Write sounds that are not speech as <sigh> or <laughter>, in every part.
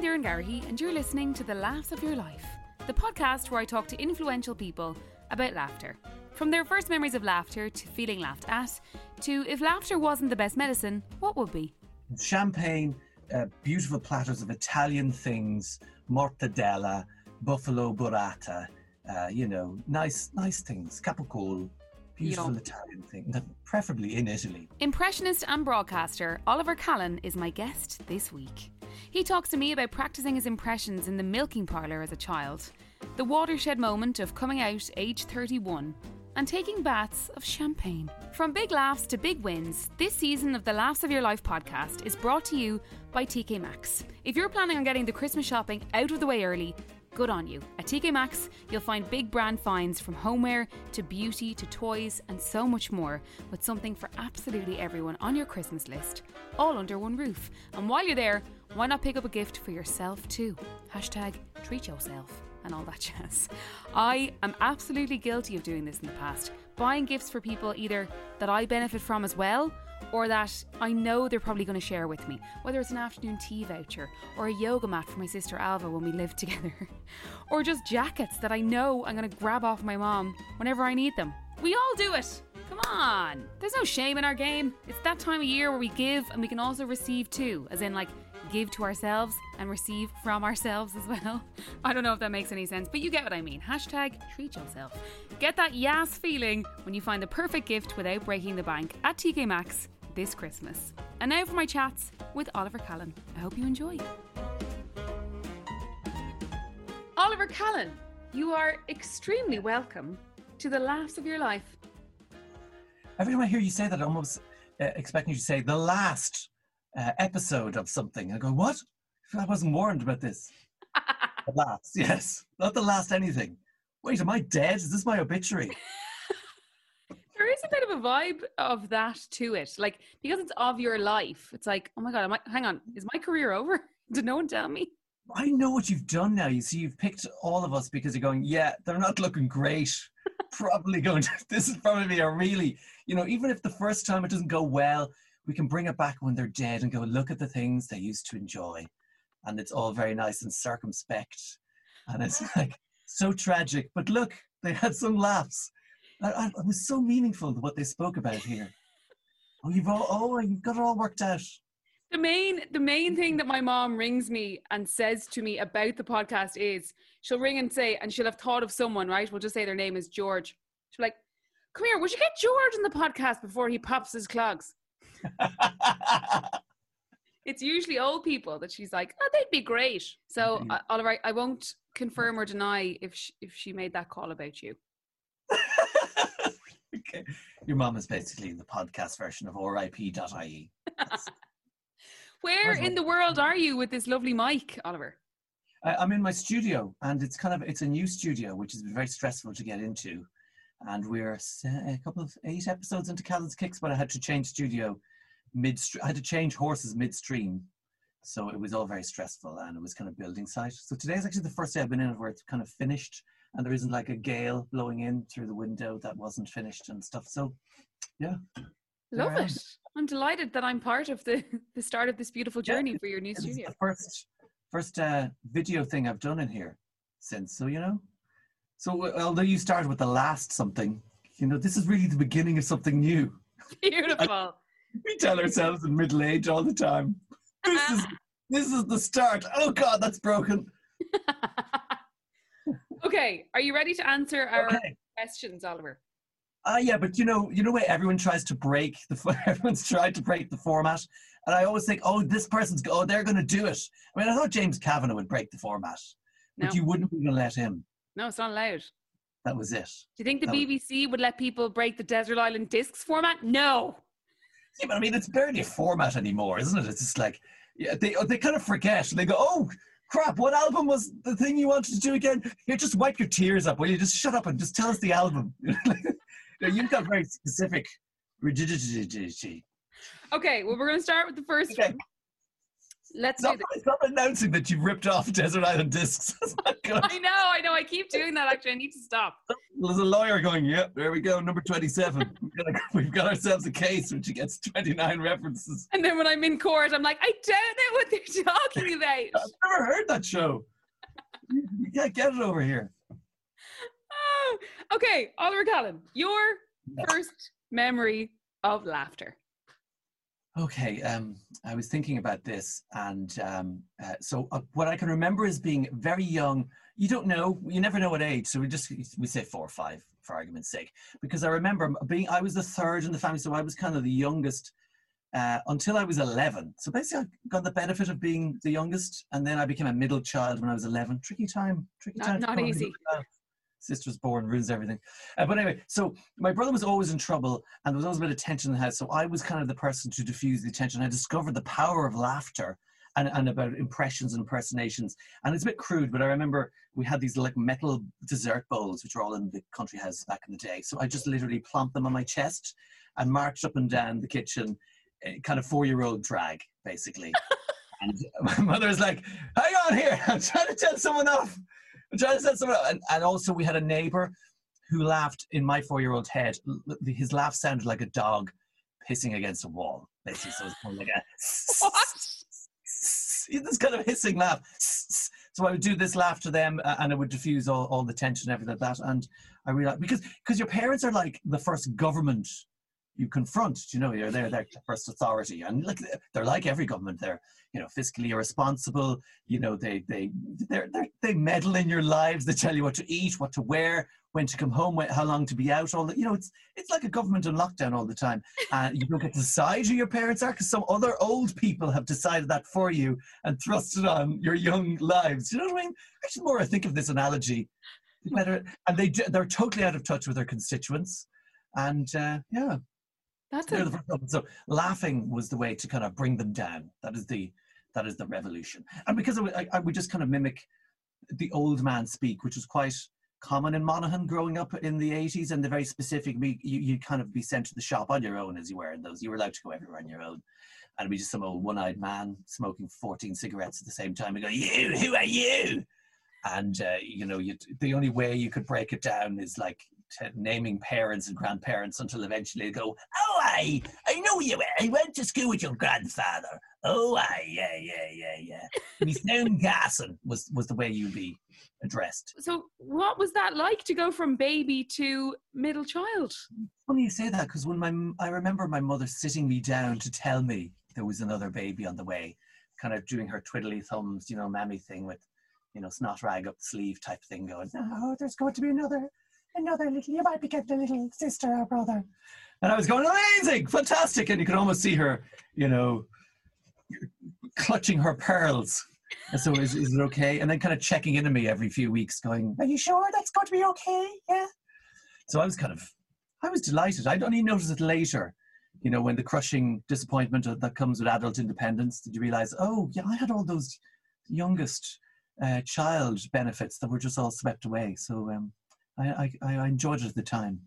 I'm Doireann Garrihy, and you're listening to The Laughs of Your Life, the podcast where I talk to influential people about laughter. From their first memories of laughter to feeling laughed at, to if laughter wasn't the best medicine, what would be? Champagne, uh, beautiful platters of Italian things, mortadella, buffalo burrata, uh, you know, nice, nice things, capicola, beautiful. Italian thing, preferably in Italy. Impressionist and broadcaster Oliver Callan is my guest this week. He talks to me about practicing his impressions in the milking parlour as a child, the watershed moment of coming out age 31, and taking baths of champagne. From big laughs to big wins, this season of the Laughs of Your Life podcast is brought to you by TK Maxx. If you're planning on getting the Christmas shopping out of the way early, Good on you. At TK Maxx, you'll find big brand finds from homeware to beauty to toys and so much more, with something for absolutely everyone on your Christmas list, all under one roof. And while you're there, why not pick up a gift for yourself too? Hashtag treat yourself and all that <laughs> jazz. I am absolutely guilty of doing this in the past, buying gifts for people either that I benefit from as well or that I know they're probably going to share with me, whether it's an afternoon tea voucher or a yoga mat for my sister Alva when we live <laughs> together, or just jackets that I know I'm going to grab off my mom whenever I need them. We all do it. Come on. There's no shame in our game. It's that time of year where we give and we can also receive too, as in like give to ourselves and receive from ourselves as well. <laughs> I don't know if that makes any sense, but you get what I mean. Hashtag treat yourself. Get that yas feeling when you find the perfect gift without breaking the bank at TK Maxx this Christmas. And now for my chats with Oliver Callan. I hope you enjoy. Oliver Callan, you are extremely welcome to the laughs of your life. Every time I hear you say that, I'm almost uh, expecting you to say the last uh, episode of something. I go, what? I wasn't warned about this. <laughs> the last, yes. Not the last anything. Wait, am I dead? Is this my obituary? <laughs> there is a bit of a vibe of that to it. Like, because it's of your life, it's like, oh my God, am I, hang on, is my career <laughs> over? Did no one tell me? I know what you've done now. You see, you've picked all of us because you're going, yeah, they're not looking great. <laughs> probably going to, <laughs> this is probably a really, you know, even if the first time it doesn't go well, we can bring it back when they're dead and go, look at the things they used to enjoy. And it's all very nice and circumspect. And it's like so tragic. But look, they had some laughs. I, I, it was so meaningful what they spoke about here. <laughs> Oh, you've all, oh, you've got it all worked out. The main the main thing that my mom rings me and says to me about the podcast is she'll ring and say, and she'll have thought of someone, right? We'll just say their name is George. She'll be like, Come here, would you get George on the podcast before he pops his clogs? <laughs> it's usually old people that she's like, oh, they'd be great. So, Mhm. uh, Oliver, I won't confirm or deny if she, if she made that call about you. Okay. Your mom is basically the podcast version of RIP.ie. <laughs> Where in the world are you with this lovely mic, Oliver? I, I'm in my studio, and it's kind of it's a new studio, which is very stressful to get into. And we're a couple of eight episodes into Callan's Kicks, but I had to change studio mid. I had to change horses midstream, so it was all very stressful, and it was kind of building site. So today is actually the first day I've been in it where it's kind of finished, and there isn't like a gale blowing in through the window that wasn't finished and stuff. So, yeah, Love it. I'm delighted that I'm part of the, <laughs> the start of this beautiful Yeah, journey for your new studio. the first first uh, video thing I've done in here since. So you know, so although you started with the last something, you know, this is really the beginning of something new. <laughs> Beautiful. <laughs> We tell ourselves in middle age all the time. This is this is the start. Oh God, that's broken. Okay, are you ready to answer our Okay. questions, Oliver? Ah, yeah, but you know, you know where everyone tries to break the <laughs> everyone's tried to break the format, and I always think, oh, this person's oh, they're going to do it. I mean, I thought James Kavanagh would break the format, but you wouldn't even let him. No, it's not allowed. That was it. Do you think the That was- BBC would let people break the Desert Island Discs format? No. Yeah, but I mean, it's barely a format anymore, isn't it? It's just like, yeah, they they kind of forget. And they go, oh crap, what album was the thing you wanted to do again? Here, just wipe your tears up. Will you just shut up and just tell us the album? <laughs> You've got very specific rigidity. Okay, well, we're going to start with the first Okay. one. Let's stop, do this. Stop announcing that you've ripped off Desert Island Discs. <laughs> I know, I know. I keep doing that. Actually, I need to stop. There's a lawyer going, "Yep, there we go, number twenty-seven. <laughs> we've, got, ourselves a case when she gets twenty-nine references." And then when I'm in court, I'm like, I don't know what they're talking <laughs> about. I've never heard that show. You can't get it over here. Oh. Okay, Oliver Callan, your first memory of laughter. Okay, um, I was thinking about this, and um, uh, so uh, what I can remember is being very young. You don't know, you never know what age, so we just we say four or five for argument's sake, because I remember being I was the third in the family, so I was kind of the youngest uh, until I was eleven. So basically, I got the benefit of being the youngest, and then I became a middle child when I was eleven. Tricky time, tricky Not- time. not easy. Sister's born ruins everything. Uh, but anyway, so my brother was always in trouble and there was always a bit of tension in the house. So I was kind of the person to diffuse the tension. I discovered the power of laughter and, and about impressions and impersonations. And it's a bit crude, but I remember we had these like metal dessert bowls, which were all in the country house back in the day. So I just literally plumped them on my chest and marched up and down the kitchen, eh, kind of four year old drag, basically. <laughs> and <laughs> my mother was like, hang on here, <laughs> I'm trying to tell someone off. I'm trying to tell someone off. And, and also, we had a neighbor who laughed in my four year old head. His laugh sounded like a dog pissing against a wall, basically. So it was kind of like a <laughs> <laughs> this kind of hissing laugh. <laughs> So I would do this laugh to them, uh, and it would diffuse all, all the tension and everything like that. And I realized because because your parents are like the first government you confront. You know, you're they're, they're the first authority, and like they're like every government. They're you know fiscally irresponsible. You know, they they they they meddle in your lives. They tell you what to eat, what to wear, when to come home, how long to be out. All that you know, it's it's like a government in lockdown all the time. And you don't get to decide who your parents are because some other old people have decided that for you and thrust it on your young lives. You know what I mean? Actually, more I think of this analogy, better. And they they're totally out of touch with their constituents. And uh, yeah, That's they're a, the first one. So laughing was the way to kind of bring them down. That is the that is the revolution. And because I, would- I, I would just kind of mimic the old man speak, which was quite common in Monaghan growing up in the 80s and the very specific you, you'd kind of be sent to the shop on your own as you were in those you were allowed to go everywhere on your own and it'd be just some old one-eyed man smoking 14 cigarettes at the same time and go you who are you and uh, you know you the only way you could break it down is like naming parents and grandparents until eventually they go oh I I know you I went to school with your grandfather. Oh I yeah yeah yeah yeah. He's known Gasson was was the way you'd be addressed. So what was that like to go from baby to middle child? funny you say that because when my I remember my mother sitting me down to tell me there was another baby on the way, kind of doing her twiddly thumbs, you know, mammy thing with, you know, snot rag up the sleeve type thing, going, "Oh, there's going to be another, another little. You might be getting a little sister or brother." And I was going, "Amazing, fantastic!" And you could almost see her, you know, clutching her pearls. And so, is, is it okay? And then kind of checking in on me every few weeks, going, "Are you sure that's going to be okay?" Yeah. So I was kind of I was delighted. I'd only noticed it later, you know, when the crushing disappointment that comes with adult independence. Did you realize, oh, yeah, I had all those youngest uh, child benefits that were just all swept away. So um, I, I, I enjoyed it at the time.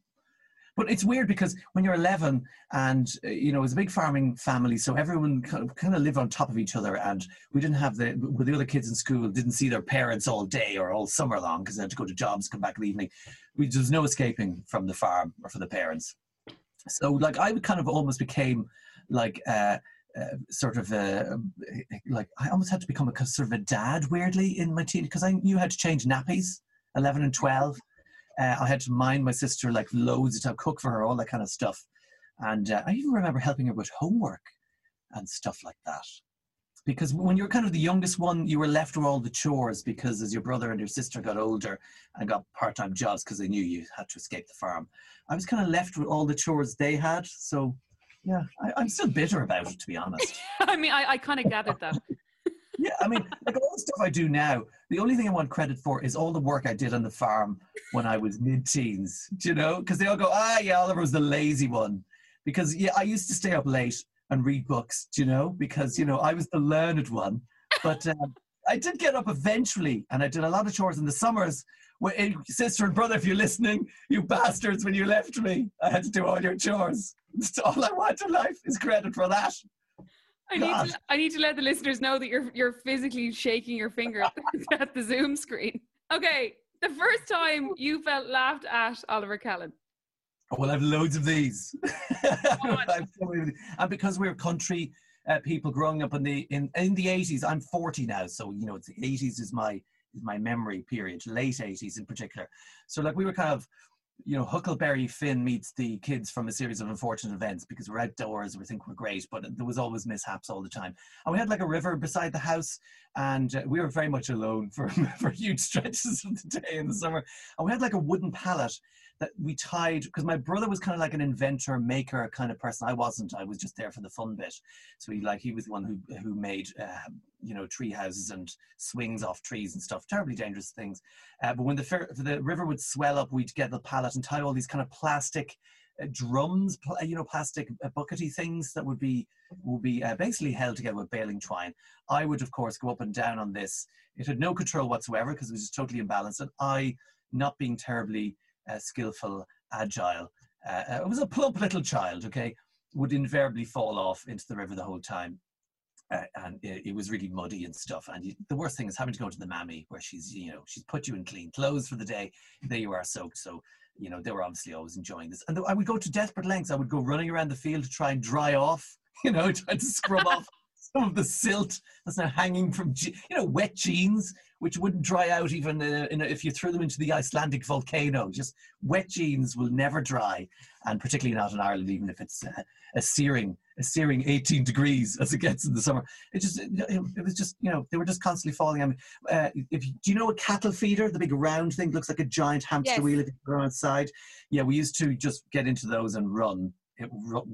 But it's weird because when you're 11 and, uh, you know, it's a big farming family, so everyone kind of, live on top of each other. And we didn't have the, with the other kids in school, didn't see their parents all day or all summer long because they had to go to jobs, come back in the evening we, there was no escaping from the farm or from the parents. So, like, I kind of almost became like uh, uh, sort of uh, like I almost had to become a sort of a dad weirdly in my teen because I knew how to change nappies, eleven and twelve. Uh, I had to mind my sister like loads of time, cook for her, all that kind of stuff, and uh, I even remember helping her with homework and stuff like that. Because when you were kind of the youngest one, you were left with all the chores because as your brother and your sister got older and got part-time jobs because they knew you had to escape the farm. I was kind of left with all the chores they had. So, yeah, I, I'm still bitter about it, to be honest. <laughs> I mean, I, I kind of gathered that. Yeah, I mean, like all the stuff I do now, the only thing I want credit for is all the work I did on the farm when I was mid-teens. Do you know? Because they all go, ah, yeah, Oliver was the lazy one. Because yeah, I used to stay up late and read books. Do you know? Because you know I was the learned one. But um, I did get up eventually, and I did a lot of chores in the summers. Eh, sister and brother, if you're listening, you bastards, when you left me, I had to do all your chores. All I want in life is credit for that. I need, to, I need to let the listeners know that you're you're physically shaking your finger at the, <laughs> Zoom screen. Okay, the first time you felt laughed at Oliver Callan. Oh, well, I've loads <laughs> of these. and because we're country uh, people growing up in the in, in the 80s, I'm 40 now, so you know, it's the 80s is my is my memory period, late 80s in particular. So like we were kind of you know, Huckleberry Finn meets the kids from a series of unfortunate events because we're outdoors, we think we're great, but there was always mishaps all the time. And we had like a river beside the house, and uh, we were very much alone for, <laughs> for huge stretches of the day in the summer. And we had like a wooden pallet that we tied because my brother was kind of like an inventor, maker kind of person. I wasn't. I was just there for the fun bit. So he like he was the one who who made uh, you know tree houses and swings off trees and stuff. Terribly dangerous things. Uh, but when the the river would swell up, we'd get the pallet and tie all these kind of plastic. Uh, drums, pl- you know, plastic uh, buckety things that would be would be uh, basically held together with baling twine. I would, of course, go up and down on this. It had no control whatsoever because it was just totally imbalanced, and I, not being terribly uh, skillful, agile. Uh, uh, it was a plump little child, okay, would invariably fall off into the river the whole time. Uh, and it, it, was really muddy and stuff. And you, the worst thing is having to go to the mammy where she's, you know, she's put you in clean clothes for the day. There you are soaked. So, you know, they were obviously always enjoying this. And I would go to desperate lengths. I would go running around the field to try and dry off, <laughs> you know, try to scrub off <laughs> some of the silt that's now hanging from, you know, wet jeans which wouldn't dry out even uh, a, if you threw them into the Icelandic volcano. Just wet jeans will never dry, and particularly not in Ireland, even if it's uh, a searing, searing 18 degrees as it gets in the summer. It just, it, it was just, you know, they were just constantly falling. I mean, uh, if do you know a cattle feeder, the big round thing looks like a giant hamster yes. wheel if you go outside? Yeah, we used to just get into those and run, it,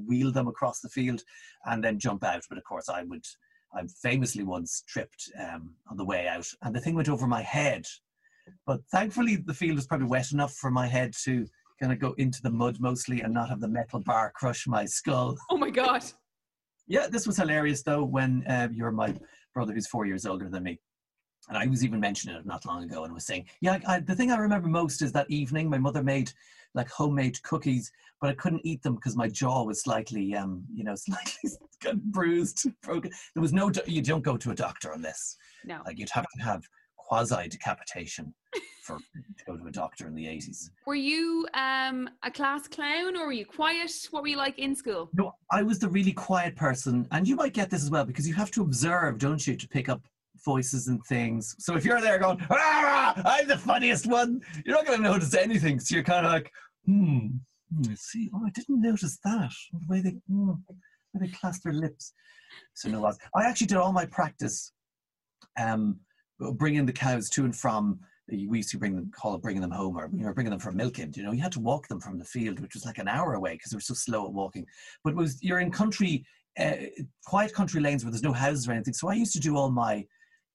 wheel them across the field, and then jump out. But of course, I would I famously once tripped um, on the way out, and the thing went over my head. But thankfully, the field was probably wet enough for my head to kind of go into the mud mostly and not have the metal bar crush my skull. Oh my god! yeah, this was hilarious though. When uh, you're my brother, who's four years older than me, and I was even mentioning it not long ago, and was saying, yeah, I, the thing I remember most is that evening my mother made like homemade cookies, but I couldn't eat them because my jaw was slightly, um, you know, <laughs> slightly bruised, broken. There was no, you don't go to a doctor on this. No. Like you'd have to have quasi decapitation for <laughs> to go to a doctor in the 80s. Were you um, a class clown or were you quiet? What were you like in school? No, I was the really quiet person. And you might get this as well because you have to observe, don't you, to pick up voices and things. So if you're there going, ah, I'm the funniest one, you're not going to notice anything. So you're kind of like, hmm, hmm see, oh, I didn't notice that. The way they, hmm, the way they clasped their lips. So no, I actually did all my practice, um, bringing the cows to and from. We used to bring them, call it bringing them home, or we were bringing them from milking. You know, you had to walk them from the field, which was like an hour away because they were so slow at walking. But was you're in country, uh, quiet country lanes where there's no houses or anything. So I used to do all my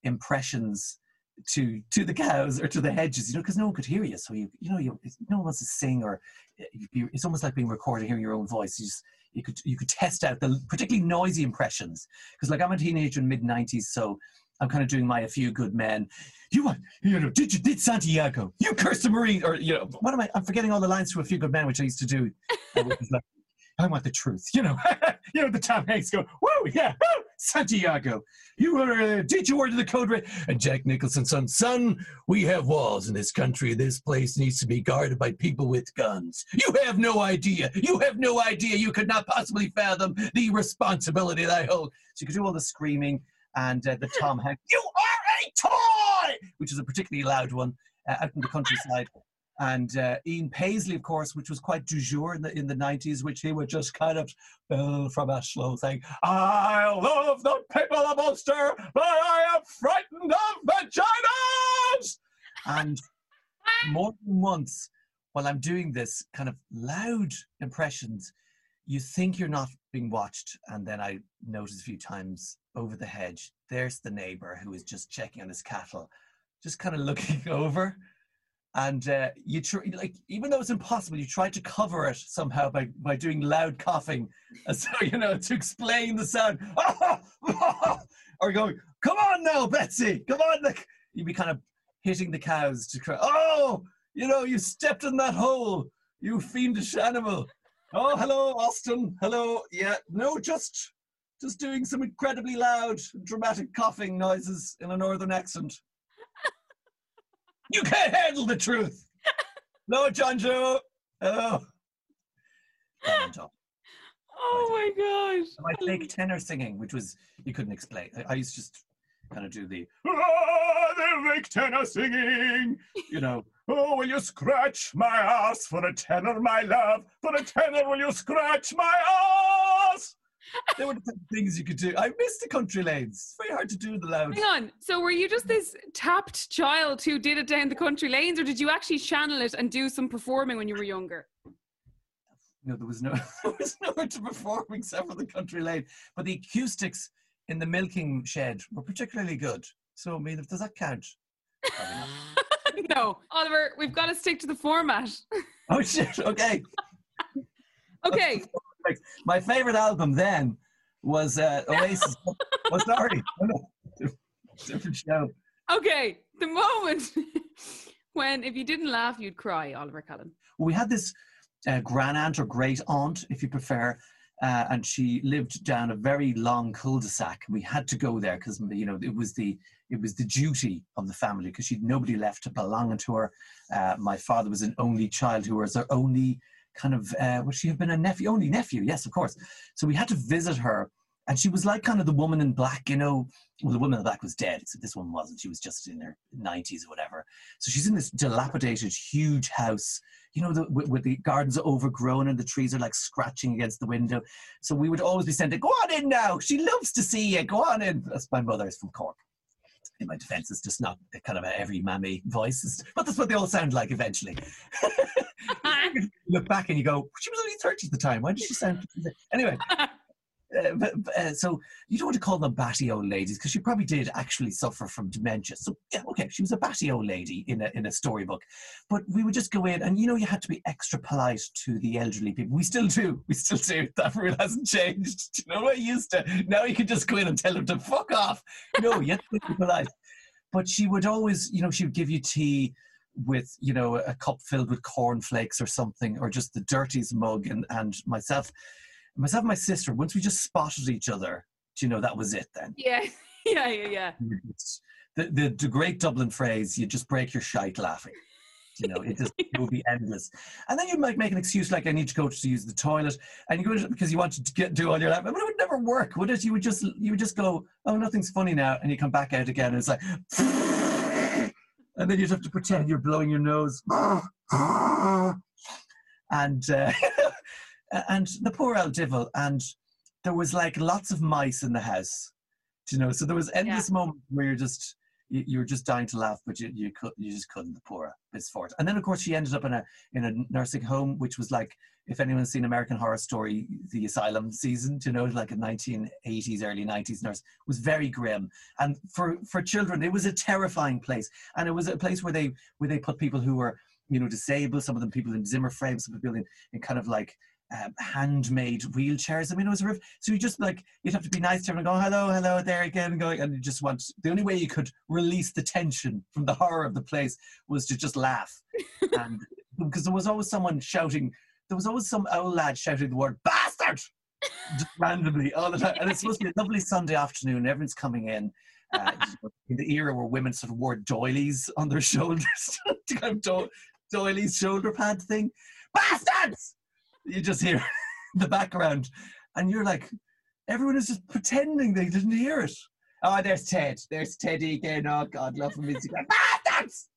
impressions to to the cows or to the hedges, you know, because no one could hear you. So you you know you no one wants to sing or it's almost like being recorded, hearing your own voice. You just you could you could test out the particularly noisy impressions because like I'm a teenager in mid '90s, so I'm kind of doing my A Few Good Men. You what? You know, did you did Santiago? You cursed the Marine, or you know, what am I? I'm forgetting all the lines to A Few Good Men, which I used to do. I <laughs> want the truth. You know, <laughs> you know the Tom Hanks go, whoa, yeah, woo, Santiago. You were, uh, did you order the code red? And Jack Nicholson, son, son, we have walls in this country. This place needs to be guarded by people with guns. You have no idea. You have no idea. You could not possibly fathom the responsibility that I hold. So you could do all the screaming and uh, the Tom Hanks, you are a toy, which is a particularly loud one uh, out in the countryside and uh, Ian Paisley, of course, which was quite du jour in the in the nineties, which he would just kind of uh, from a slow thing. I love the people of Ulster, but I am frightened of vaginas. And more than once, while I'm doing this kind of loud impressions, you think you're not being watched, and then I notice a few times over the hedge, there's the neighbor who is just checking on his cattle, just kind of looking <laughs> over. And uh, you try like even though it's impossible you try to cover it somehow by by doing loud coughing <laughs> so you know to explain the sound. <laughs> Or going come on now betsy come on like you'd be kind of hitting the cows to cry oh you know you stepped in that hole you fiendish animal oh hello austin hello yeah no just just doing some incredibly loud, dramatic coughing noises in a northern accent. you can't handle the truth. No, John Joe. Oh. Oh my gosh. My fake tenor singing, which was, you couldn't explain. I, I used to just kind of do the, ah, the fake tenor singing, you know. Oh, will you scratch my ass for a tenner, my love? For a tenner, will you scratch my ass? There were things you could do. I missed the country lanes. It's very hard to do the loud. Hang on. So were you just this tapped child who did it down the country lanes, or did you actually channel it and do some performing when you were younger? No, there was no <laughs> there was nowhere to perform except for the country lane. But the acoustics in the milking shed were particularly good. So I mean, does that count? <laughs> <laughs> No, Oliver, we've got to stick to the format. <laughs> oh shit! Okay. <laughs> Okay. My favorite album then was uh, Oasis. oh, sorry. No. Different show. Okay. The moment when if you didn't laugh, you'd cry, Oliver Callan. Well, we had this uh, grand aunt or great aunt, if you prefer, uh, and she lived down a very long cul-de-sac. We had to go there because you know it was the it was the duty of the family because she'd nobody left to belong to her. Uh, my father was an only child who was her only kind of uh, would she have been a nephew? Only nephew, yes, of course. So we had to visit her. And she was like kind of the woman in black, you know. Well, the woman in black was dead, except this one wasn't. She was just in her 90s or whatever. So she's in this dilapidated, huge house, you know, the, with, with the gardens overgrown and the trees are like scratching against the window. So we would always be saying, to, Go on in now. She loves to see you. Go on in. That's my mother is from Cork. In my defense, it's just not kind of every mammy voice, but that's what they all sound like eventually. <laughs> look back and you go, she was only 30 at the time. Why did she sound? Anyway, uh, but, uh, so you don't want to call them batty old ladies because she probably did actually suffer from dementia. So yeah, okay, she was a batty old lady in a in a storybook, but we would just go in and you know you had to be extra polite to the elderly people. We still do, we still do. <laughs> That rule hasn't changed. You know what I used to? Now you can just go in and tell them to fuck off. No, you have to be polite. But she would always, you know, she would give you tea with you know a cup filled with cornflakes or something or just the dirtiest mug and and myself myself and my sister once we just spotted each other do you know that was it then? Yeah, <laughs> yeah, yeah, yeah. the, the the great dublin phrase you just break your shite laughing. You know it just <laughs> it will be endless. And then you might make an excuse like i need to go to use the toilet and you go to, because you wanted to get do all your laughing but it would never work would it? You would just you would just go oh nothing's funny now and you come back out again and it's like <laughs> and then you'd have to pretend you're blowing your nose. And uh, and the poor old devil and there was like lots of mice in the house you know? So there was endless moments where you're just you, you were just dying to laugh but you, you could you just couldn't the poor misfort and then of course she ended up in a in a nursing home which was like if anyone's seen american horror story the asylum season you know? Like a 1980s early 90s nurse was very grim. And for for children it was a terrifying place. And it was a place where they where they put people who were you know disabled some of them people in zimmer frames some people in, in kind of like um, handmade wheelchairs. I mean, it was a roof. So you just like you'd have to be nice to them and go, "Hello, hello," there again, and going, and you just want. The only way you could release the tension from the horror of the place was to just laugh, <laughs> and because there was always someone shouting. There was always some old lad shouting the word "bastard" just <laughs> randomly all the time, and it's supposed to be a <laughs> lovely Sunday afternoon. Everyone's coming in. Uh, in the era where women sort of wore doilies on their shoulders, kind of do- doilies shoulder pad thing. Bastards! You just hear <laughs> the background, and you're like, everyone is just pretending they didn't hear it. Oh, there's Ted. There's Teddy again. Oh God, love him. He's like, <laughs> ah, that's.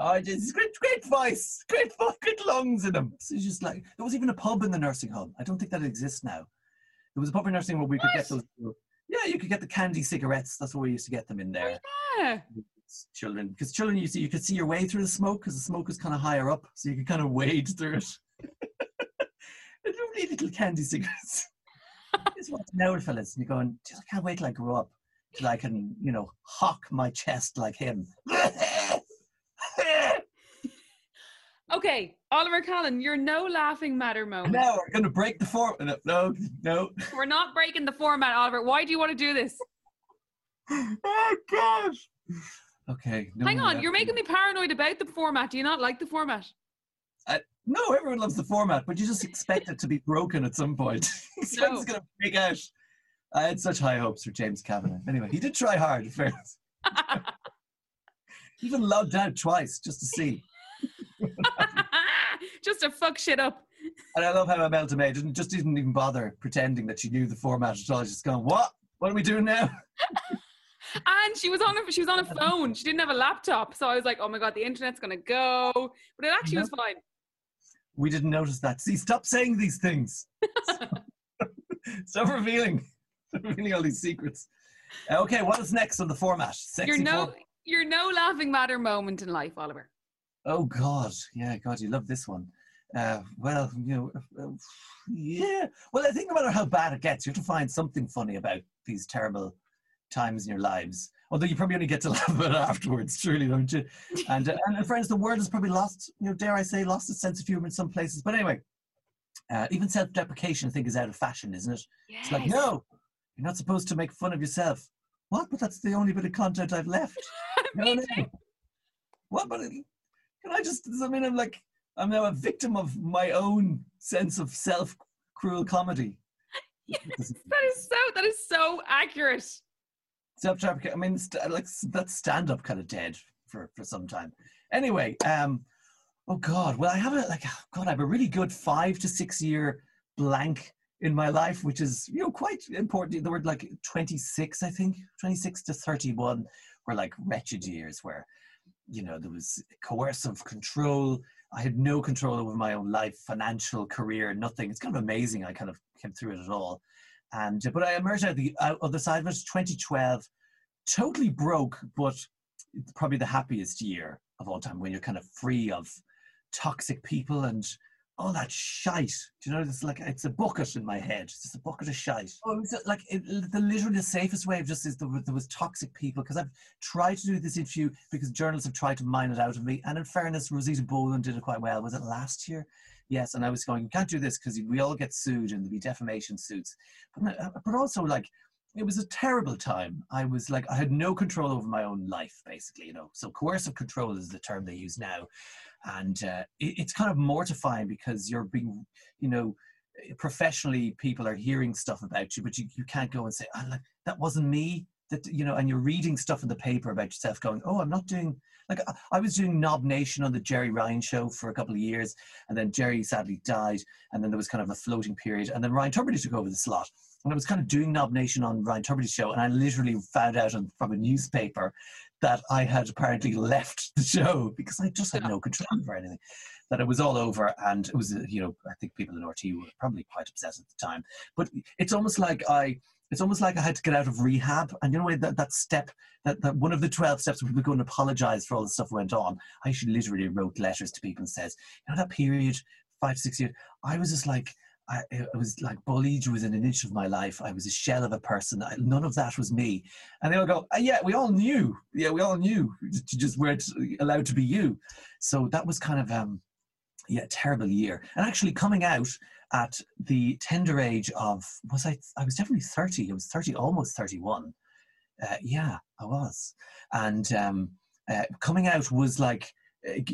Oh, just great, great voice, great, great lungs in him. So he's just like, there was even a pub in the nursing home. I don't think that exists now. There was a pub in nursing home where we could get those. Yeah, you could get the candy cigarettes. That's where we used to get them in there. Yeah. Children, because children, you see, you could see your way through the smoke because the smoke was kind of higher up, so you could kind of wade through it. <laughs> lovely little candy cigarettes. It's what's now, fellas. And you're going, "Jeez, I can't wait till I grow up till I can, you know, hawk my chest like him. <laughs> Okay, Oliver Callan, you're no laughing matter moment. now we're going to break the format. No, no, no. We're not breaking the format, Oliver. Why do you want to do this? Oh, gosh. Okay. no Hang on, you're making me paranoid about the format. Do you not like the format? No, everyone loves the format, but you just expect it to be broken at some point. <laughs> Someone's going to freak out. I had such high hopes for James Kavanagh. Anyway, he did try hard, in fairness. <laughs> Even logged out twice just to see. <laughs> just to fuck shit up. And I love how Imelda May didn't just didn't even bother pretending that she knew the format at all. She's going, "What? What are we doing now?" and she was on a she was on a phone. She didn't have a laptop, so I was like, "Oh my god, the internet's gonna go." But it actually was fine. We didn't notice that. See, stop saying these things. <laughs> stop revealing, revealing all these secrets. Uh, okay, what is next on the format? Sexy you're no, format. you're no laughing matter moment in life, Oliver. Oh God, yeah, God, you love this one. Uh, well, you know, uh, yeah. Well, I think no matter how bad it gets, you have to find something funny about these terrible times in your lives. Although you probably only get to <laughs> laugh about it afterwards, truly, don't you? And, uh, and friends, the world has probably lost, you know, dare I say, lost its sense of humor in some places. But anyway, uh, even self-deprecation, I think, is out of fashion, isn't it? Yes. It's like, no, you're not supposed to make fun of yourself. What? But that's the only bit of content I've left. <laughs> no, no. What? But can I just? I mean, I'm like, I'm now a victim of my own sense of self cruel comedy. <laughs> Yes, that is so that is so accurate. Self I mean, st- like that stand up kind of dead for for some time. Anyway, um, oh god, well I have a like oh god I have a really good five to six year blank in my life, which is you know quite important. The word like 26, I think, 26 to 31 were like wretched years where you know there was coercive control I had no control over my own life, financial, career, nothing. It's kind of amazing. I kind of came through it at all. And uh, but I emerged out of the other side of it. 2012, totally broke, but probably the happiest year of all time when you're kind of free of toxic people and all that shite. Do you know, it's like it's a bucket in my head. It's a bucket of shite. Oh, it was like it, the literally the safest way of just is there, there was toxic people because I've tried to do this interview because journalists have tried to mine it out of me. And in fairness, Rosita Boland did it quite well. Was it last year? Yes, and I was going, you can't do this because we all get sued and there'll be defamation suits. But, uh, but also like it was a terrible time. I was like, I had no control over my own life, basically, you know. So coercive control is the term they use now and uh, it, it's kind of mortifying because you're being you know professionally people are hearing stuff about you but you, you can't go and say oh, like, that wasn't me that you know and you're reading stuff in the paper about yourself going oh i'm not doing like I was doing Knob Nation on the Gerry Ryan show for a couple of years, and then Gerry sadly died, and then there was kind of a floating period, and then Ryan Tubridy took over the slot. And I was kind of doing Knob Nation on Ryan Tubridy's show, and I literally found out on, from a newspaper that I had apparently left the show because I just had no control over anything. That it was all over, and it was, uh, you know, I think people in RT were probably quite upset at the time. But it's almost like I, it's almost like I had to get out of rehab. And you know that that step, that, that one of the twelve steps where people go and apologize for all the stuff went on. I actually literally wrote letters to people and says, you know, that period, five to six years, I was just like I, I, was like bullied within an inch of my life. I was a shell of a person. I, none of that was me. And they all go, oh, yeah, we all knew. Yeah, we all knew. Just weren't allowed to be you. So that was kind of, um, yeah, terrible year. And actually coming out at the tender age of, was I, I was definitely 30. I was 30, almost 31. Uh, yeah, I was. And um, uh, coming out was like,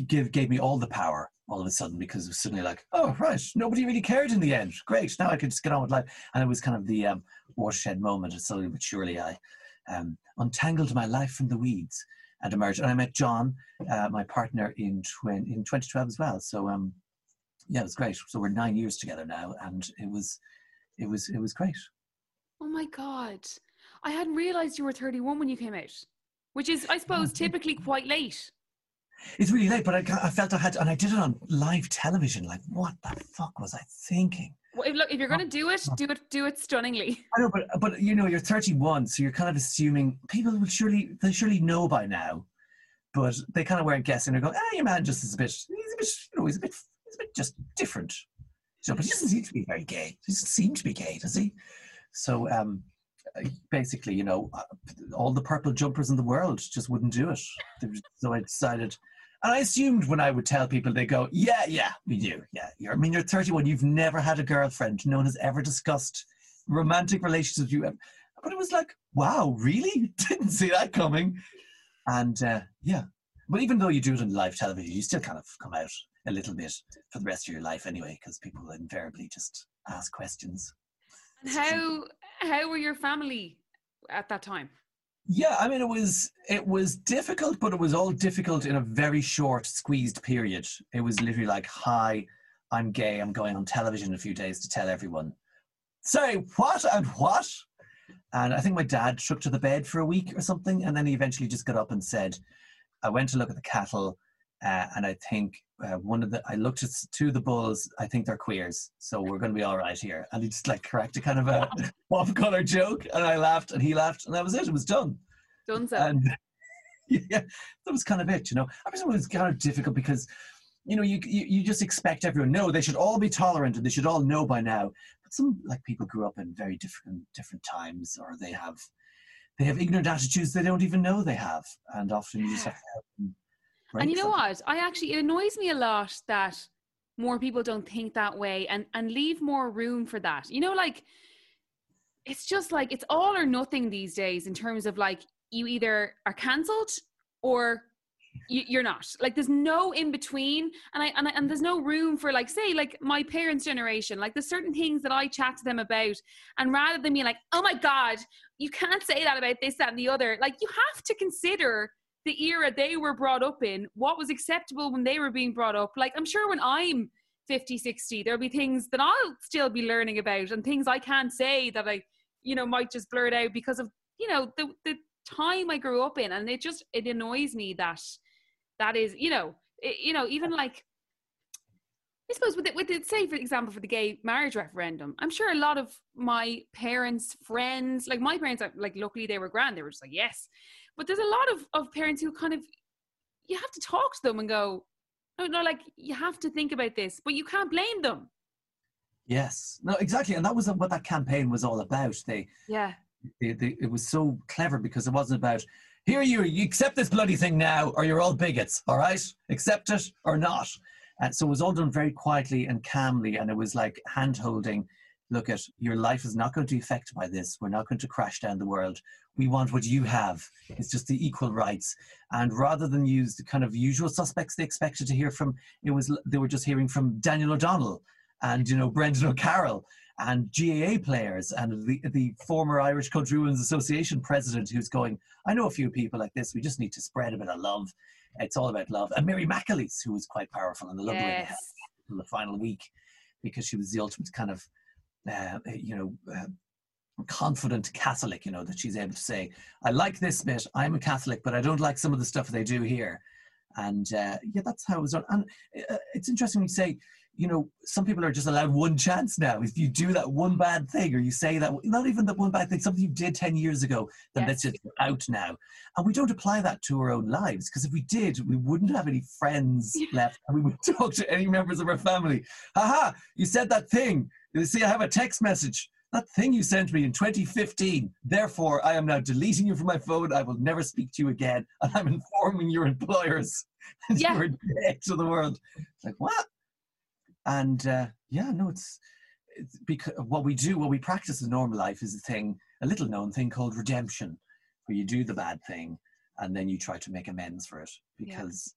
give, gave me all the power all of a sudden because it was suddenly like, oh, right, nobody really cared in the end. Great, now I can just get on with life. And it was kind of the um, watershed moment. And slowly but surely I um, untangled my life from the weeds and emerged. And I met John, uh, my partner, in, tw- in 2012 as well. So, um, yeah, it was great. So we're nine years together now, and it was, it was, it was great. Oh my God. I hadn't realized you were 31 when you came out, which is, I suppose, typically quite late. It's really late, but I, I felt I had, to, and I did it on live television. Like, what the fuck was I thinking? Well, if, look, if you're going to do it, do it, do it stunningly. <laughs> I know, but but you know, you're 31, so you're kind of assuming people will surely they surely know by now, but they kind of weren't guessing. They're going, ah, your man just is a bit, he's a bit, you know, he's a bit, he's a bit just different. So, but he doesn't seem to be very gay. He doesn't seem to be gay, does he? So, um, basically, you know, uh, all the purple jumpers in the world just wouldn't do it. So I decided and I assumed when I would tell people, they go, yeah, yeah, we do. Yeah. You're, I mean, you're 31. You've never had a girlfriend. No one has ever discussed romantic relationships you. But it was like, wow, really? <laughs> Didn't see that coming. And uh, yeah. But even though you do it on live television, you still kind of come out a little bit for the rest of your life anyway, because people invariably just ask questions. And how how were your family at that time? Yeah, I mean it was it was difficult, but it was all difficult in a very short, squeezed period. It was literally like, "Hi, I'm gay. I'm going on television in a few days to tell everyone." Say what and what? And I think my dad shook to the bed for a week or something, and then he eventually just got up and said, "I went to look at the cattle, uh, and I think uh, one of the I looked at two of the bulls. I think they're queers, so we're going to be all right here." And he just like corrected kind of a <laughs> off-color joke, and I laughed, and he laughed, and that was it. It was done. Done so. And <laughs> yeah, that was kind of it. You know, I was it was kind of difficult because you know, you, you you just expect everyone. No, they should all be tolerant, and they should all know by now. But some like people grew up in very different different times, or they have they have ignorant attitudes they don't even know they have, and often you just have to help them. And you know them. what? I actually it annoys me a lot that more people don't think that way and and leave more room for that. You know, like it's just like it's all or nothing these days in terms of like you either are cancelled or you, you're not. Like there's no in between, and I, and I and there's no room for like say like my parents' generation. Like there's certain things that I chat to them about, and rather than being like, oh my god, you can't say that about this, that, and the other. Like you have to consider the era they were brought up in, what was acceptable when they were being brought up. Like I'm sure when I'm 50, 60, there'll be things that I'll still be learning about, and things I can't say that I, you know, might just blurt out because of you know the the time I grew up in, and it just it annoys me that that is you know it, you know even like I suppose with it, with it, say for example for the gay marriage referendum, I'm sure a lot of my parents, friends, like my parents, like luckily they were grand, they were just like yes, but there's a lot of of parents who kind of you have to talk to them and go, no, no, like you have to think about this, but you can't blame them. Yes, no, exactly, and that was what that campaign was all about. They Yeah, they, they, it was so clever because it wasn't about here you you accept this bloody thing now or you're all bigots all right accept it or not and so it was all done very quietly and calmly and it was like hand holding look at your life is not going to be affected by this we're not going to crash down the world we want what you have it's just the equal rights and rather than use the kind of usual suspects they expected to hear from it was they were just hearing from daniel o'donnell and you know brendan o'carroll and GAA players and the, the former Irish Country Women's Association president who's going, I know a few people like this. We just need to spread a bit of love. It's all about love. And Mary McAleese, who was quite powerful in the Love yes. in the final week because she was the ultimate kind of, uh, you know, uh, confident Catholic, you know, that she's able to say, I like this bit, I'm a Catholic, but I don't like some of the stuff they do here. And uh, yeah, that's how it was done. And uh, it's interesting when you say, you know, some people are just allowed one chance now. If you do that one bad thing or you say that, not even that one bad thing, something you did 10 years ago, then Yes. that's just out now. And we don't apply that to our own lives because if we did, we wouldn't have any friends <laughs> left and we wouldn't talk to any members of our family. Haha, you said that thing. You see, I have a text message. That thing you sent me in 2015. Therefore, I am now deleting you from my phone. I will never speak to you again. And I'm informing your employers <laughs> Yeah. you're dead to the world. It's like, what? And uh, yeah, no, it's, it's because what we do, what we practice in normal life is a thing, a little known thing called redemption, where you do the bad thing and then you try to make amends for it Yeah. because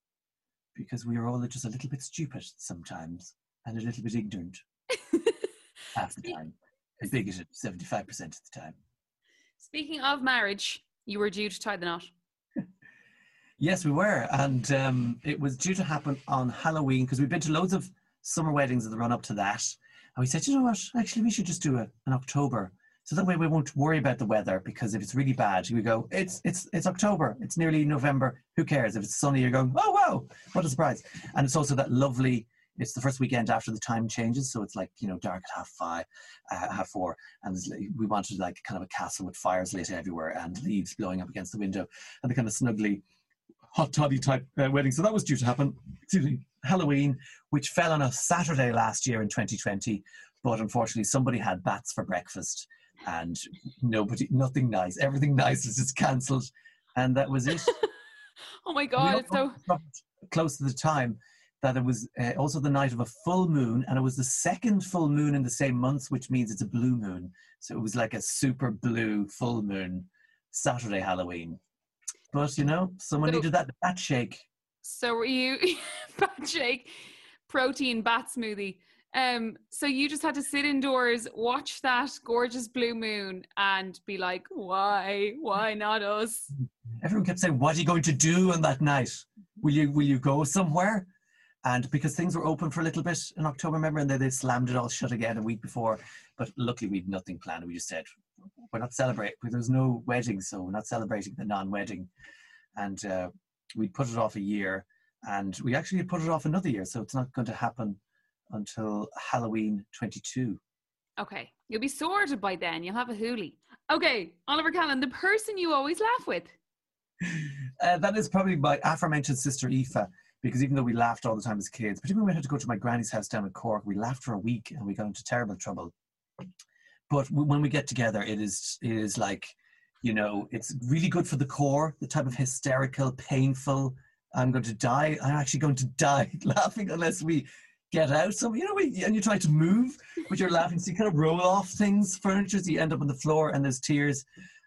because we are all just a little bit stupid sometimes and a little bit ignorant <laughs> half the time and bigoted 75% of the time. Speaking of marriage, you were due to tie the knot. <laughs> Yes, we were. And um, it was due to happen on Halloween because we've been to loads of summer weddings in the run up to that. And we said, you know what? Actually, we should just do it in October. So that way we won't worry about the weather because if it's really bad, we go, it's it's it's October. It's nearly November. Who cares? If it's sunny, you're going, oh wow, what a surprise. And it's also that lovely it's the first weekend after the time changes, so it's like you know dark at half five, uh, half four, and we wanted like kind of a castle with fires lit everywhere and leaves blowing up against the window, and the kind of snuggly, hot toddy type uh, wedding. So that was due to happen. Excuse me, Halloween, which fell on a Saturday last year in 2020, but unfortunately somebody had bats for breakfast, and nobody, nothing nice, everything nice was just cancelled, and that was it. <laughs> Oh my god, it's so close to the time that it was uh, also the night of a full moon, and it was the second full moon in the same month, which means it's a blue moon. So it was like a super blue full moon Saturday Halloween. But you know, someone So- needed that bat shake. so were you <laughs> bat shake, protein bat smoothie. Um, so you just had to sit indoors, watch that gorgeous blue moon, and be like, "Why? Why not us?" <laughs> Everyone kept saying, "What are you going to do on that night? Will you will you go somewhere?" And because things were open for a little bit in October, remember, and then they slammed it all shut again a week before. But luckily, we had nothing planned. We just said, "We're not celebrating." There's no wedding, so we're not celebrating the non-wedding. And uh, we put it off a year, and we actually put it off another year. So it's not going to happen until Halloween 22. Okay, you'll be sorted by then. You'll have a hoolie. Okay, Oliver Callan, the person you always laugh with. <laughs> Uh, that is probably my aforementioned sister Aoife, because even though we laughed all the time as kids, particularly when we had to go to my granny's house down in Cork, we laughed for a week and we got into terrible trouble. But when we get together, it is it is like, you know, it's really good for the core, the type of hysterical, painful. I'm going to die. I'm actually going to <laughs> die laughing unless we get out. So you know, we, and you try to move, but you're laughing. So you kind of roll off things, furniture. So you end up on the floor, and there's tears.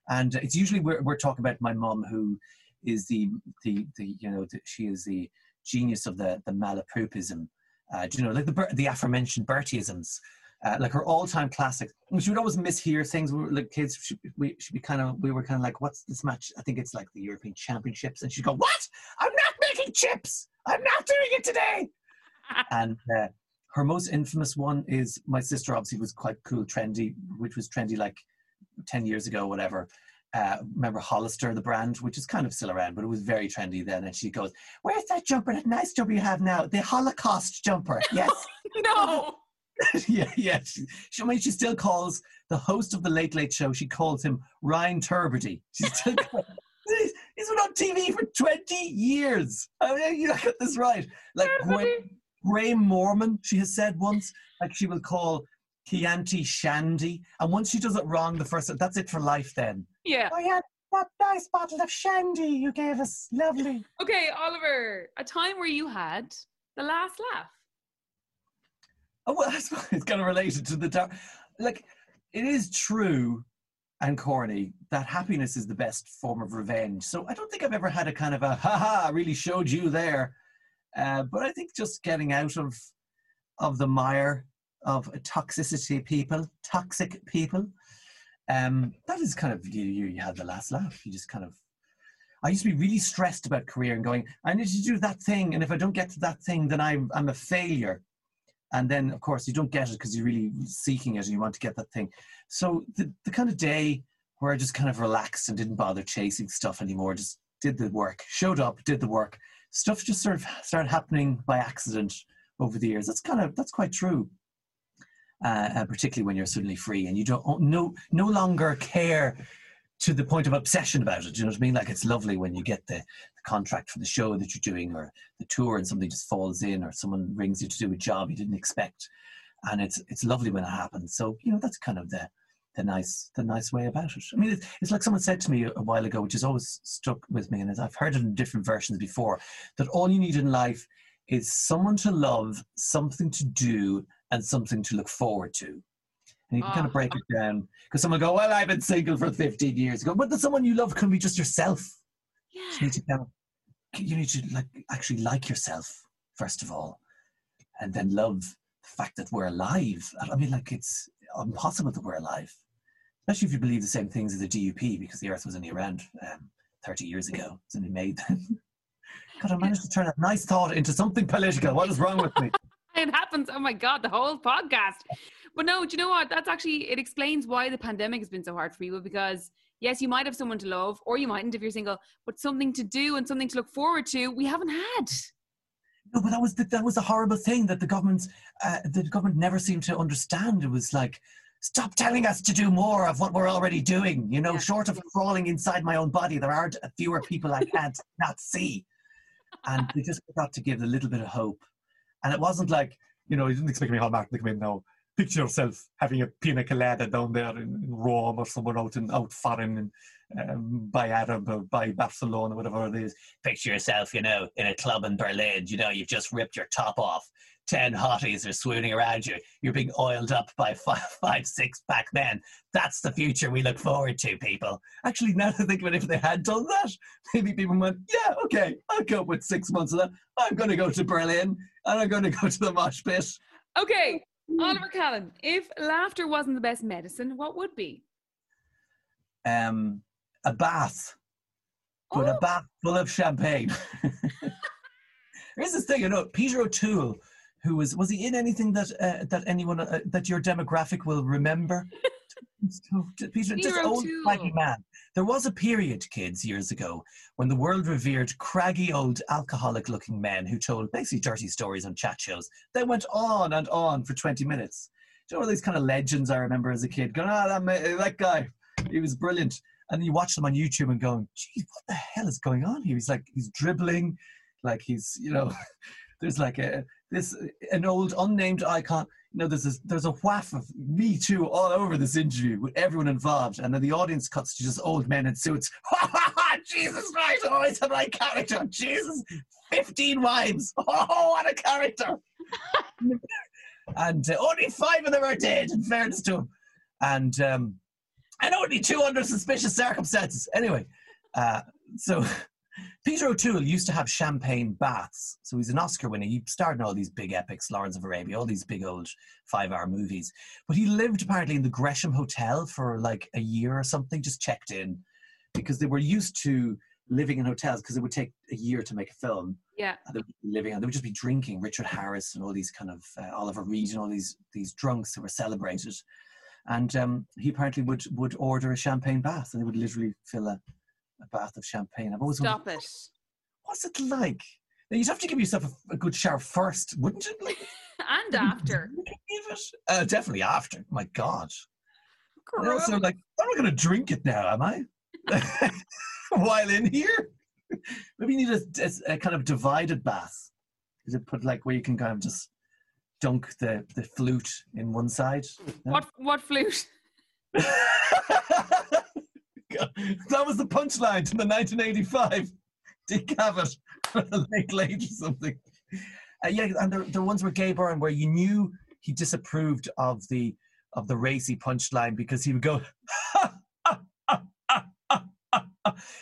And it's usually we're we're talking about my mum, who is the the the you know the, she is the genius of the the malapropism. Uh, do you know like the the aforementioned Bertieisms. Uh, like her all-time classic. She would always mishear things. We were like kids. She, we should be kind of. We were kind of like, "What's this match?" I think it's like the European Championships, and she'd go, "What? I'm not making chips. I'm not doing it today." <laughs> and uh, her most infamous one is my sister. Obviously, was quite cool, trendy, which was trendy like ten years ago, whatever. Uh, remember Hollister, the brand, which is kind of still around, but it was very trendy then. And she goes, "Where's that jumper? That nice jumper you have now? The Holocaust jumper? <laughs> Yes." no. <laughs> yeah, yeah. She, she, I mean, she still calls the host of the Late Late Show. She calls him Ryan Tubridy. She's still. he's, he's been on TV for twenty years. I mean, you got this right. Like Gwen, Graham Mormon, she has said once, like she will call Chianti Shandy. And once she does it wrong, the first that's it for life then. Yeah. Oh yeah, that nice bottle of shandy you gave us. Lovely. Okay, Oliver, a time where you had the last laugh. Oh well, <laughs> that's it's kind of related to the time. Like, it is true and corny that happiness is the best form of revenge. So I don't think I've ever had a kind of a ha ha, really showed you there uh, but I think just getting out of of the mire of toxicity people, toxic people, um, that is kind of you, you. You had the last laugh. You just kind of. I used to be really stressed about career and going. I need to do that thing, and if I don't get to that thing, then I'm I'm a failure. And then, of course, you don't get it because you're really seeking it and you want to get that thing. So the the kind of day where I just kind of relaxed and didn't bother chasing stuff anymore, just did the work, showed up, did the work, stuff just sort of started happening by accident over the years. That's kind of that's quite true. Uh, uh, particularly when you're suddenly free and you don't no no longer care to the point of obsession about it. Do you know what I mean? Like it's lovely when you get the, the, contract for the show that you're doing or the tour and something just falls in or someone rings you to do a job you didn't expect. And it's it's lovely when it happens. So, you know, that's kind of the the nice the nice way about it. I mean, it's, it's like someone said to me a while ago, which has always stuck with me, and I've heard it in different versions before, that all you need in life is someone to love, something to do, and something to look forward to. And you can oh. kind of break it down because someone go, "Well, I've been single for 15 years." You go, but the someone you love can be just yourself. Yeah. You need to, kind of, you need to like actually like yourself first of all, and then love the fact that we're alive. I mean, like it's impossible that we're alive, especially if you believe the same things as the DUP, because the Earth was only around um, 30 years ago. It's only made then. <laughs> God, I managed to turn a nice thought into something political. What is wrong with me? <laughs> it happens. Oh my God, the whole podcast. But no, do you know what? That's actually, it explains why the pandemic has been so hard for people because yes, you might have someone to love or you mightn't if you're single, but something to do and something to look forward to, we haven't had. No, but that was the, that was a horrible thing that the government uh, the government never seemed to understand. It was like, stop telling us to do more of what we're already doing. You know, yeah. short of crawling inside my own body, there are fewer people I can't <laughs> not see, and they just got to give a little bit of hope. And it wasn't like you know, you didn't expect me Hallmark to come in now. Picture yourself having a pina colada down there in, in Rome or somewhere out in out foreign and um, by Arab or by Barcelona, whatever it is. Picture yourself, you know, in a club in Berlin. You know, you've just ripped your top off. Ten hotties are swooning around you. You're being oiled up by <laughs> five, five six pack men. That's the future we look forward to, people. Actually, now that I think about it, if they had done that, <laughs> maybe people went, yeah, okay, I'll go with six months of that. I'm going to go to Berlin and I'm going to go to the mosh pit. Okay, Oliver Callan, if laughter wasn't the best medicine, what would be? Um, a bath, but a Oh. bath full of champagne. <laughs> Here's this thing, you know, Peter O'Toole, who was was he in anything that uh, that anyone uh, that your demographic will remember? <laughs> Peter, just old craggy man. There was a period, kids, years ago, when the world revered craggy old alcoholic-looking men who told basically dirty stories on chat shows. They went on and on for 20 minutes. Do you know all these kind of legends I remember as a kid going, ah, that, that guy, he was brilliant. And you watch them on YouTube and going, gee, what the hell is going on here? He's like, he's dribbling, like he's, you know, <laughs> there's like a, this, an old unnamed icon. You know, there's this, there's a whaff of Me Too all over this interview with everyone involved. And then the audience cuts to just old men in suits. <laughs> Jesus Christ, oh, he's a right character. Jesus, 15 wives. <laughs> Oh, what a character. and uh, only five of them are dead, in fairness to him. And, um, and only two under suspicious circumstances. Anyway, uh, so <laughs> Peter O'Toole used to have champagne baths. So he's an Oscar winner. He starred in all these big epics, Lawrence of Arabia, all these big old five hour movies. But he lived apparently in the Gresham Hotel for like a year or something, just checked in because they were used to living in hotels because it would take a year to make a film. Yeah. And they would be living and they would just be drinking Richard Harris and all these kind of uh, Oliver Reed and all these these drunks that were celebrated. And um, he apparently would would order a champagne bath and they would literally fill a, a bath of champagne. I've always wondered, Stop it. what's it like? Now, you'd have to give yourself a, a good shower first, wouldn't you? Like, <laughs> And after. Give it? Uh, definitely after. My God. And also, like, I'm not going to drink it now, am I? <laughs> While in here? Maybe you need a, a, a kind of divided bath. Is it put like where you can kind of just dunk the, the flute in one side? No? What what flute? <laughs> <laughs> that was the punchline to the 1985 <laughs> Dick Cavett the late late or something. Uh, yeah, and there ones were Gay Byrne where you knew he disapproved of the of the racy punchline because he would go. <laughs>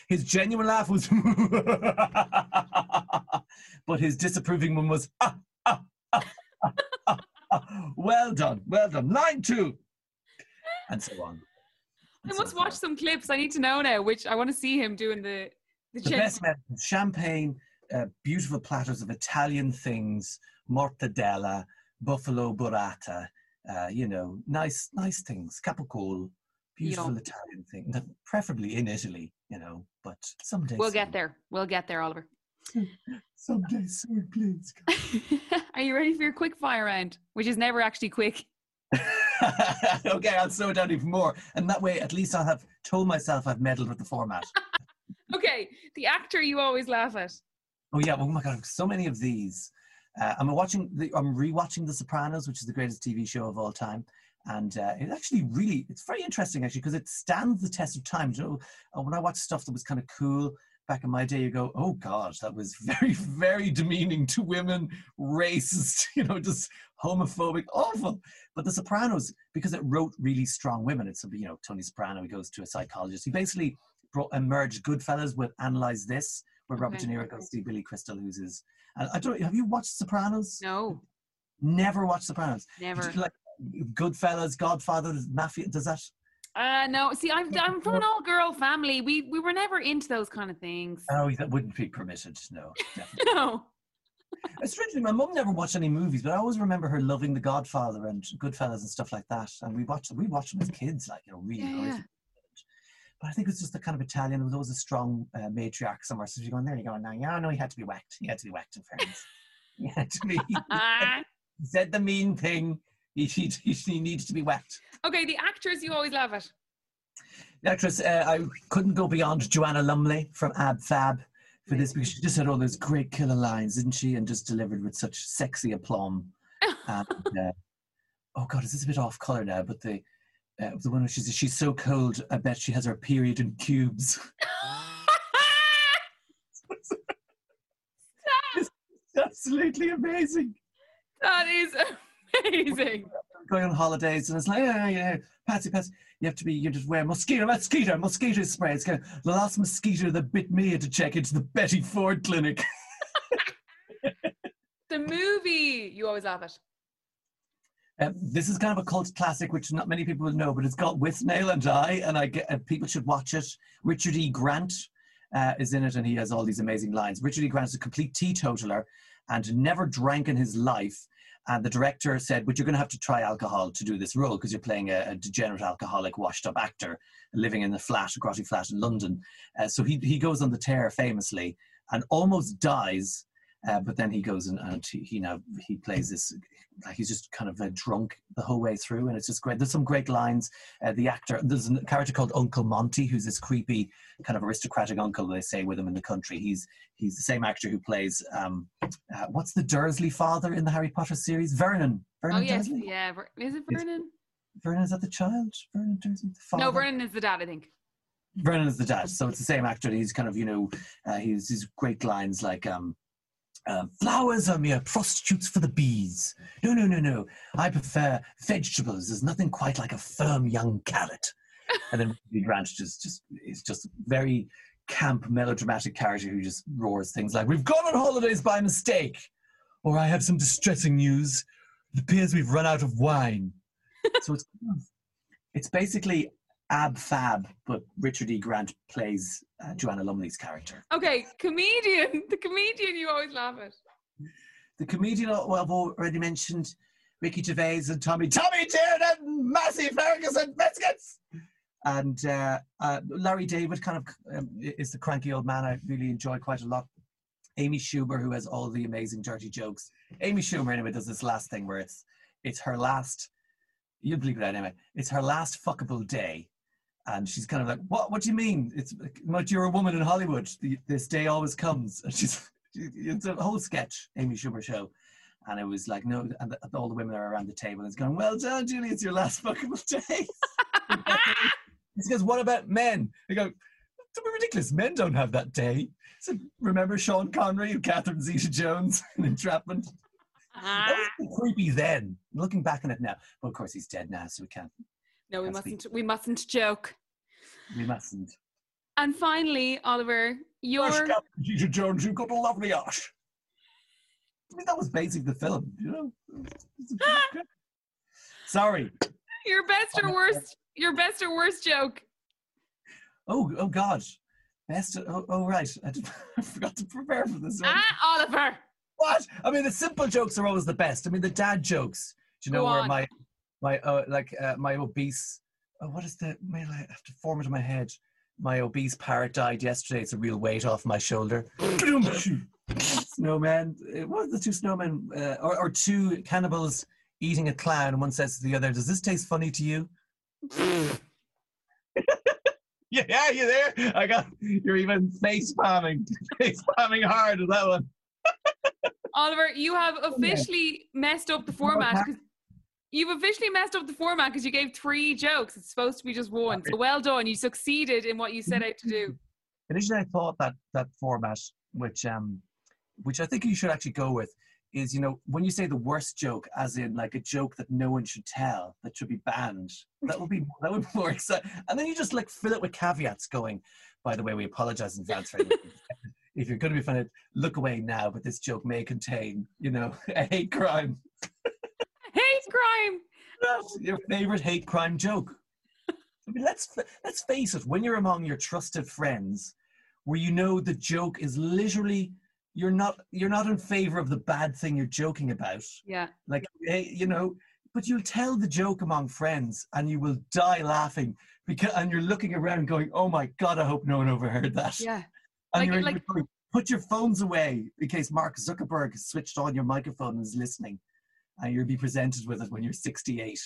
his genuine laugh was, but his disapproving one was. well done, well done. Line two, and so on. I must watch some clips. I need to know now which I want to see him doing the the, the best medicine, champagne, uh, beautiful platters of Italian things, mortadella, buffalo burrata, uh, you know, nice, nice things, capicola, beautiful Yum. Italian thing, preferably in Italy, you know, but someday. We'll get there. We'll get there, Oliver. <laughs> Someday soon, please. <laughs> Are you ready for your quick fire round? Which is never actually quick. <laughs> okay, I'll slow it down even more. And that way, at least I'll have told myself I've meddled with the format. <laughs> Okay, the actor you always laugh at. Oh yeah! Oh my god! So many of these. Uh, I'm watching. The, I'm rewatching The Sopranos, which is the greatest TV show of all time, and uh, it actually really it's very interesting actually because it stands the test of time. You know, uh, when I watch stuff that was kind of cool back in my day, you go, "Oh God, that was <laughs> very, very demeaning to women, racist, <laughs> you know, just homophobic, awful." But The Sopranos, because it wrote really strong women, it's you know Tony Soprano. He goes to a psychologist. He basically brought, merged Goodfellas with Analyze This, where Robert Okay. De Niro goes to see Billy Crystal, who's his. And I don't. Have you watched Sopranos? No, Never watched Sopranos. never. Like Goodfellas, Godfather, Mafia. Does that? Uh, no. See, I'm, I'm from an <laughs> all-girl family. We we were never into those kind of things. Oh, that wouldn't be permitted. No, definitely. <laughs> No. Strangely, my mum never watched any movies, but I always remember her loving The Godfather and Goodfellas and stuff like that. And we watched we watched them as kids, like you know, really. Yeah. But I think it's just the kind of Italian. There was always a strong uh, matriarch somewhere. So you're going there, you're going, no, yeah, no, he had to be whacked. He had to be whacked in fairness. <laughs> he had to be. He said the mean thing. He, he, he, needs to be whacked. okay, the actors you always love it. The actress, uh, I couldn't go beyond Joanna Lumley from Ab Fab for this because she just had all those great killer lines, didn't she? And just delivered with such sexy aplomb. <laughs> and, uh, oh God, is this a bit off color now? But the uh, the one where she's she's so cold, I bet she has her period in cubes. <laughs> Absolutely amazing. that is <laughs> amazing. Going on holidays and it's like, yeah, yeah, Patsy, Patsy, you have to be, you just wear mosquito, mosquito, mosquito spray. It's kind of the last mosquito that bit me had to check into the Betty Ford clinic. <laughs> The movie you always laugh it. Um, this is kind of a cult classic, which not many people know, but it's got Withnail and I, and I get, uh, people should watch it. Richard E. Grant uh, is in it, and he has all these amazing lines. Richard E. Grant is a complete teetotaler and never drank in his life. And the director said, "But you're going to have to try alcohol to do this role because you're playing a, a, degenerate, alcoholic, washed-up actor living in a flat, a grotty flat in London." Uh, so he he goes on the tear famously and almost dies uh, but then he goes and, and he, he now he plays this like he's just kind of uh, drunk the whole way through, and it's just great. There's some great lines. Uh, the actor, there's a character called Uncle Monty, who's this creepy kind of aristocratic uncle they say with him in the country. He's he's the same actor who plays um, uh, what's the Dursley father in the Harry Potter series? Vernon. Vernon oh yes, Dursley? yeah. Is it Vernon? Vernon is that the child? Vernon Dursley, the father. No, Vernon is the dad, I think. Vernon is the dad, so it's the same actor. He's kind of you know uh, he's he's great lines like um uh, flowers are mere prostitutes for the bees. No, no, no, no. I prefer vegetables. There's nothing quite like a firm young carrot. and then <laughs> Ruby Grant just, just is just very camp, melodramatic character who just roars things like, "We've gone on holidays by mistake," or "I have some distressing news. It appears we've run out of wine." <laughs> so it's it's basically Ab Fab, but Richard E. Grant plays uh, Joanna Lumley's character. Okay, comedian. <laughs> The comedian you always laugh at. The comedian, well, I've already mentioned Ricky Gervais and Tommy. Tommy Tiernan, Massey Ferguson Biscuits! And uh, uh, Larry David kind of um, is the cranky old man I really enjoy quite a lot. Amy Schumer, who has all the amazing dirty jokes. Amy Schumer, anyway, does this last thing where it's it's her last, you'll believe that anyway, it's her last fuckable day and she's kind of like, "What? What do you mean? It's but you're a woman in Hollywood. The, this day always comes." <laughs> And she's it's a whole sketch, Amy Schumer show, and it was like, no, and all the women are around the table, and it's going, "Well done, Julie. It's your last <laughs> fucking day." <laughs> he goes, "What about men?" They go, "It's ridiculous. Men don't have that day." So remember Sean Connery and Catherine Zeta-Jones in Entrapment? that was uh-huh. creepy then. Looking back on it now, well, of course he's dead now, so we can't no, we mustn't. We mustn't joke. We mustn't. And finally, Oliver, your Zeta Jones, you've got a lovely ash. I mean, that was basically the film, you know. Sorry. Your best or worst? Your best or worst joke? Oh, oh God, best. Oh, oh right. I, <laughs> I forgot to prepare for this. One. Ah, Oliver. What? I mean, the simple jokes are always the best. I mean, the dad jokes. Do you know Go where on. my my uh, like uh, my obese oh, what is the may I have to form it in my head? My obese parrot died yesterday. It's a real weight off my shoulder. <laughs> Snowman what are the two snowmen uh, or, or two cannibals eating a clown? One says to the other does this taste funny to you? <laughs> Yeah you there? I got you're even face palming face palming hard with that one. Oliver you have officially messed up the format You've officially messed up the format because you gave three jokes. It's supposed to be just one. So well done. You succeeded in what you set out to do. <laughs> Initially, I thought that that format, which um, which I think you should actually go with, is you know when you say the worst joke, as in like a joke that no one should tell, that should be banned. That would be that would be more exciting. And then you just like fill it with caveats, going, by the way, we apologize in advance for if you're going to be funny, look away now. But this joke may contain, you know, <laughs> a hate crime <laughs> crime. That's your favorite hate crime joke. I mean, let's let's face it. When you're among your trusted friends, where you know the joke is literally you're not you're not in favor of the bad thing you're joking about. Yeah. Like hey, you know, but you'll tell the joke among friends and you will die laughing because and you're looking around going, "Oh my god, I hope no one overheard that." Yeah. And like, you're, like, going, put your phones away in case Mark Zuckerberg has switched on your microphone and is listening and you'll be presented with it when you're 68.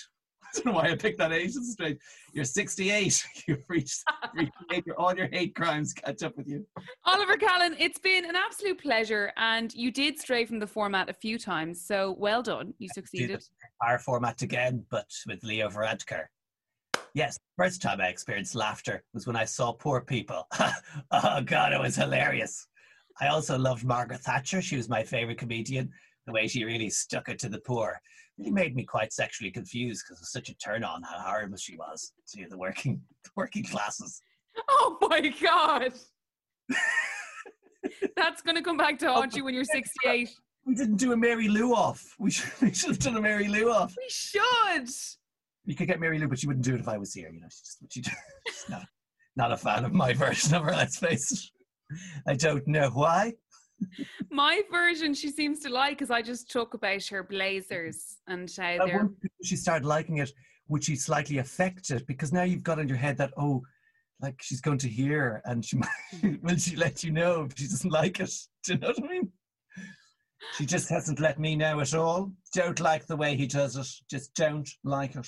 I don't know why I picked that age straight. You're 68. <laughs> You've reached, <laughs> reached all your hate crimes catch up with you. Oliver Callan, it's been an absolute pleasure, and you did stray from the format a few times. So well done. You succeeded. Our format again, but with Leo Varadkar. Yes, first time I experienced laughter was when I saw poor people. <laughs> oh God, it was hilarious. I also loved Margaret Thatcher. She was my favorite comedian the way she really stuck it to the poor really made me quite sexually confused because it was such a turn on how horrible she was to the working the <laughs> working classes. Oh my god. <laughs> That's gonna come back to haunt you when you're 68. We didn't do a Mary Lou off. We should, <laughs> we should have done a Mary Lou off. We should. You could get Mary Lou, but she wouldn't do it if I was here. You know, she's just she, she's not, not a fan of my version of her. Let's face it. I don't know why. My version she seems to like because I just talk about her blazers and how they're. she started liking it, would she slightly affect it? Because now you've got in your head that oh, like she's going to hear, and she <laughs> might, will she let you know if she doesn't like it? <laughs> Do you know what I mean? She just hasn't let me know at all. Don't like the way he does it. Just don't like it.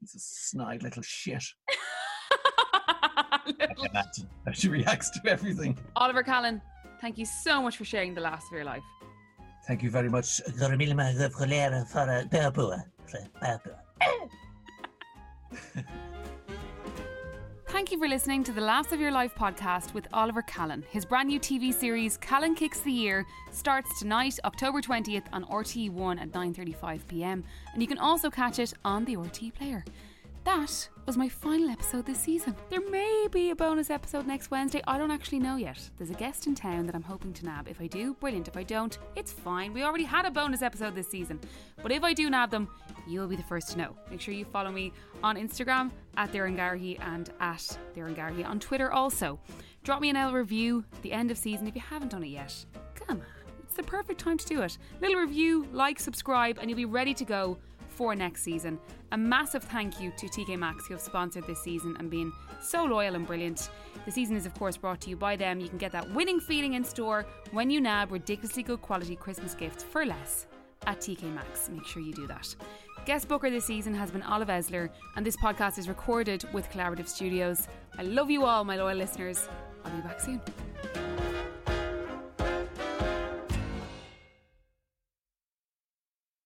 He's a snide little shit. <laughs> Little- Imagine how she reacts to everything. Oliver Callan, thank you so much for sharing the laughs of your life. Thank you very much. <coughs> Thank you for listening to the Laughs of Your Life podcast with Oliver Callan. His brand new TV series, Callan Kicks the Year, starts tonight, October 20th on RTÉ One at 9.35 pm, and you can also catch it on the RTÉ Player. That was my final episode this season. There may be a bonus episode next Wednesday. I don't actually know yet. There's a guest in town that I'm hoping to nab. If I do, brilliant. If I don't, it's fine. We already had a bonus episode this season. But if I do nab them, you'll be the first to know. Make sure you follow me on Instagram at Doireann Garrihy and at Doireann Garrihy on Twitter also. Drop me an L review at the end of season if you haven't done it yet. Come on, it's the perfect time to do it. Little review, like, subscribe, and you'll be ready to go for next season. A massive thank you to TK Maxx who have sponsored this season and been so loyal and brilliant. The season is, of course, brought to you by them. You can get that winning feeling in store when you nab ridiculously good quality Christmas gifts for less at TK Maxx. Make sure you do that. Guest booker this season has been Olive Esler, and this podcast is recorded with Collaborative Studios. I love you all, my loyal listeners. I'll be back soon.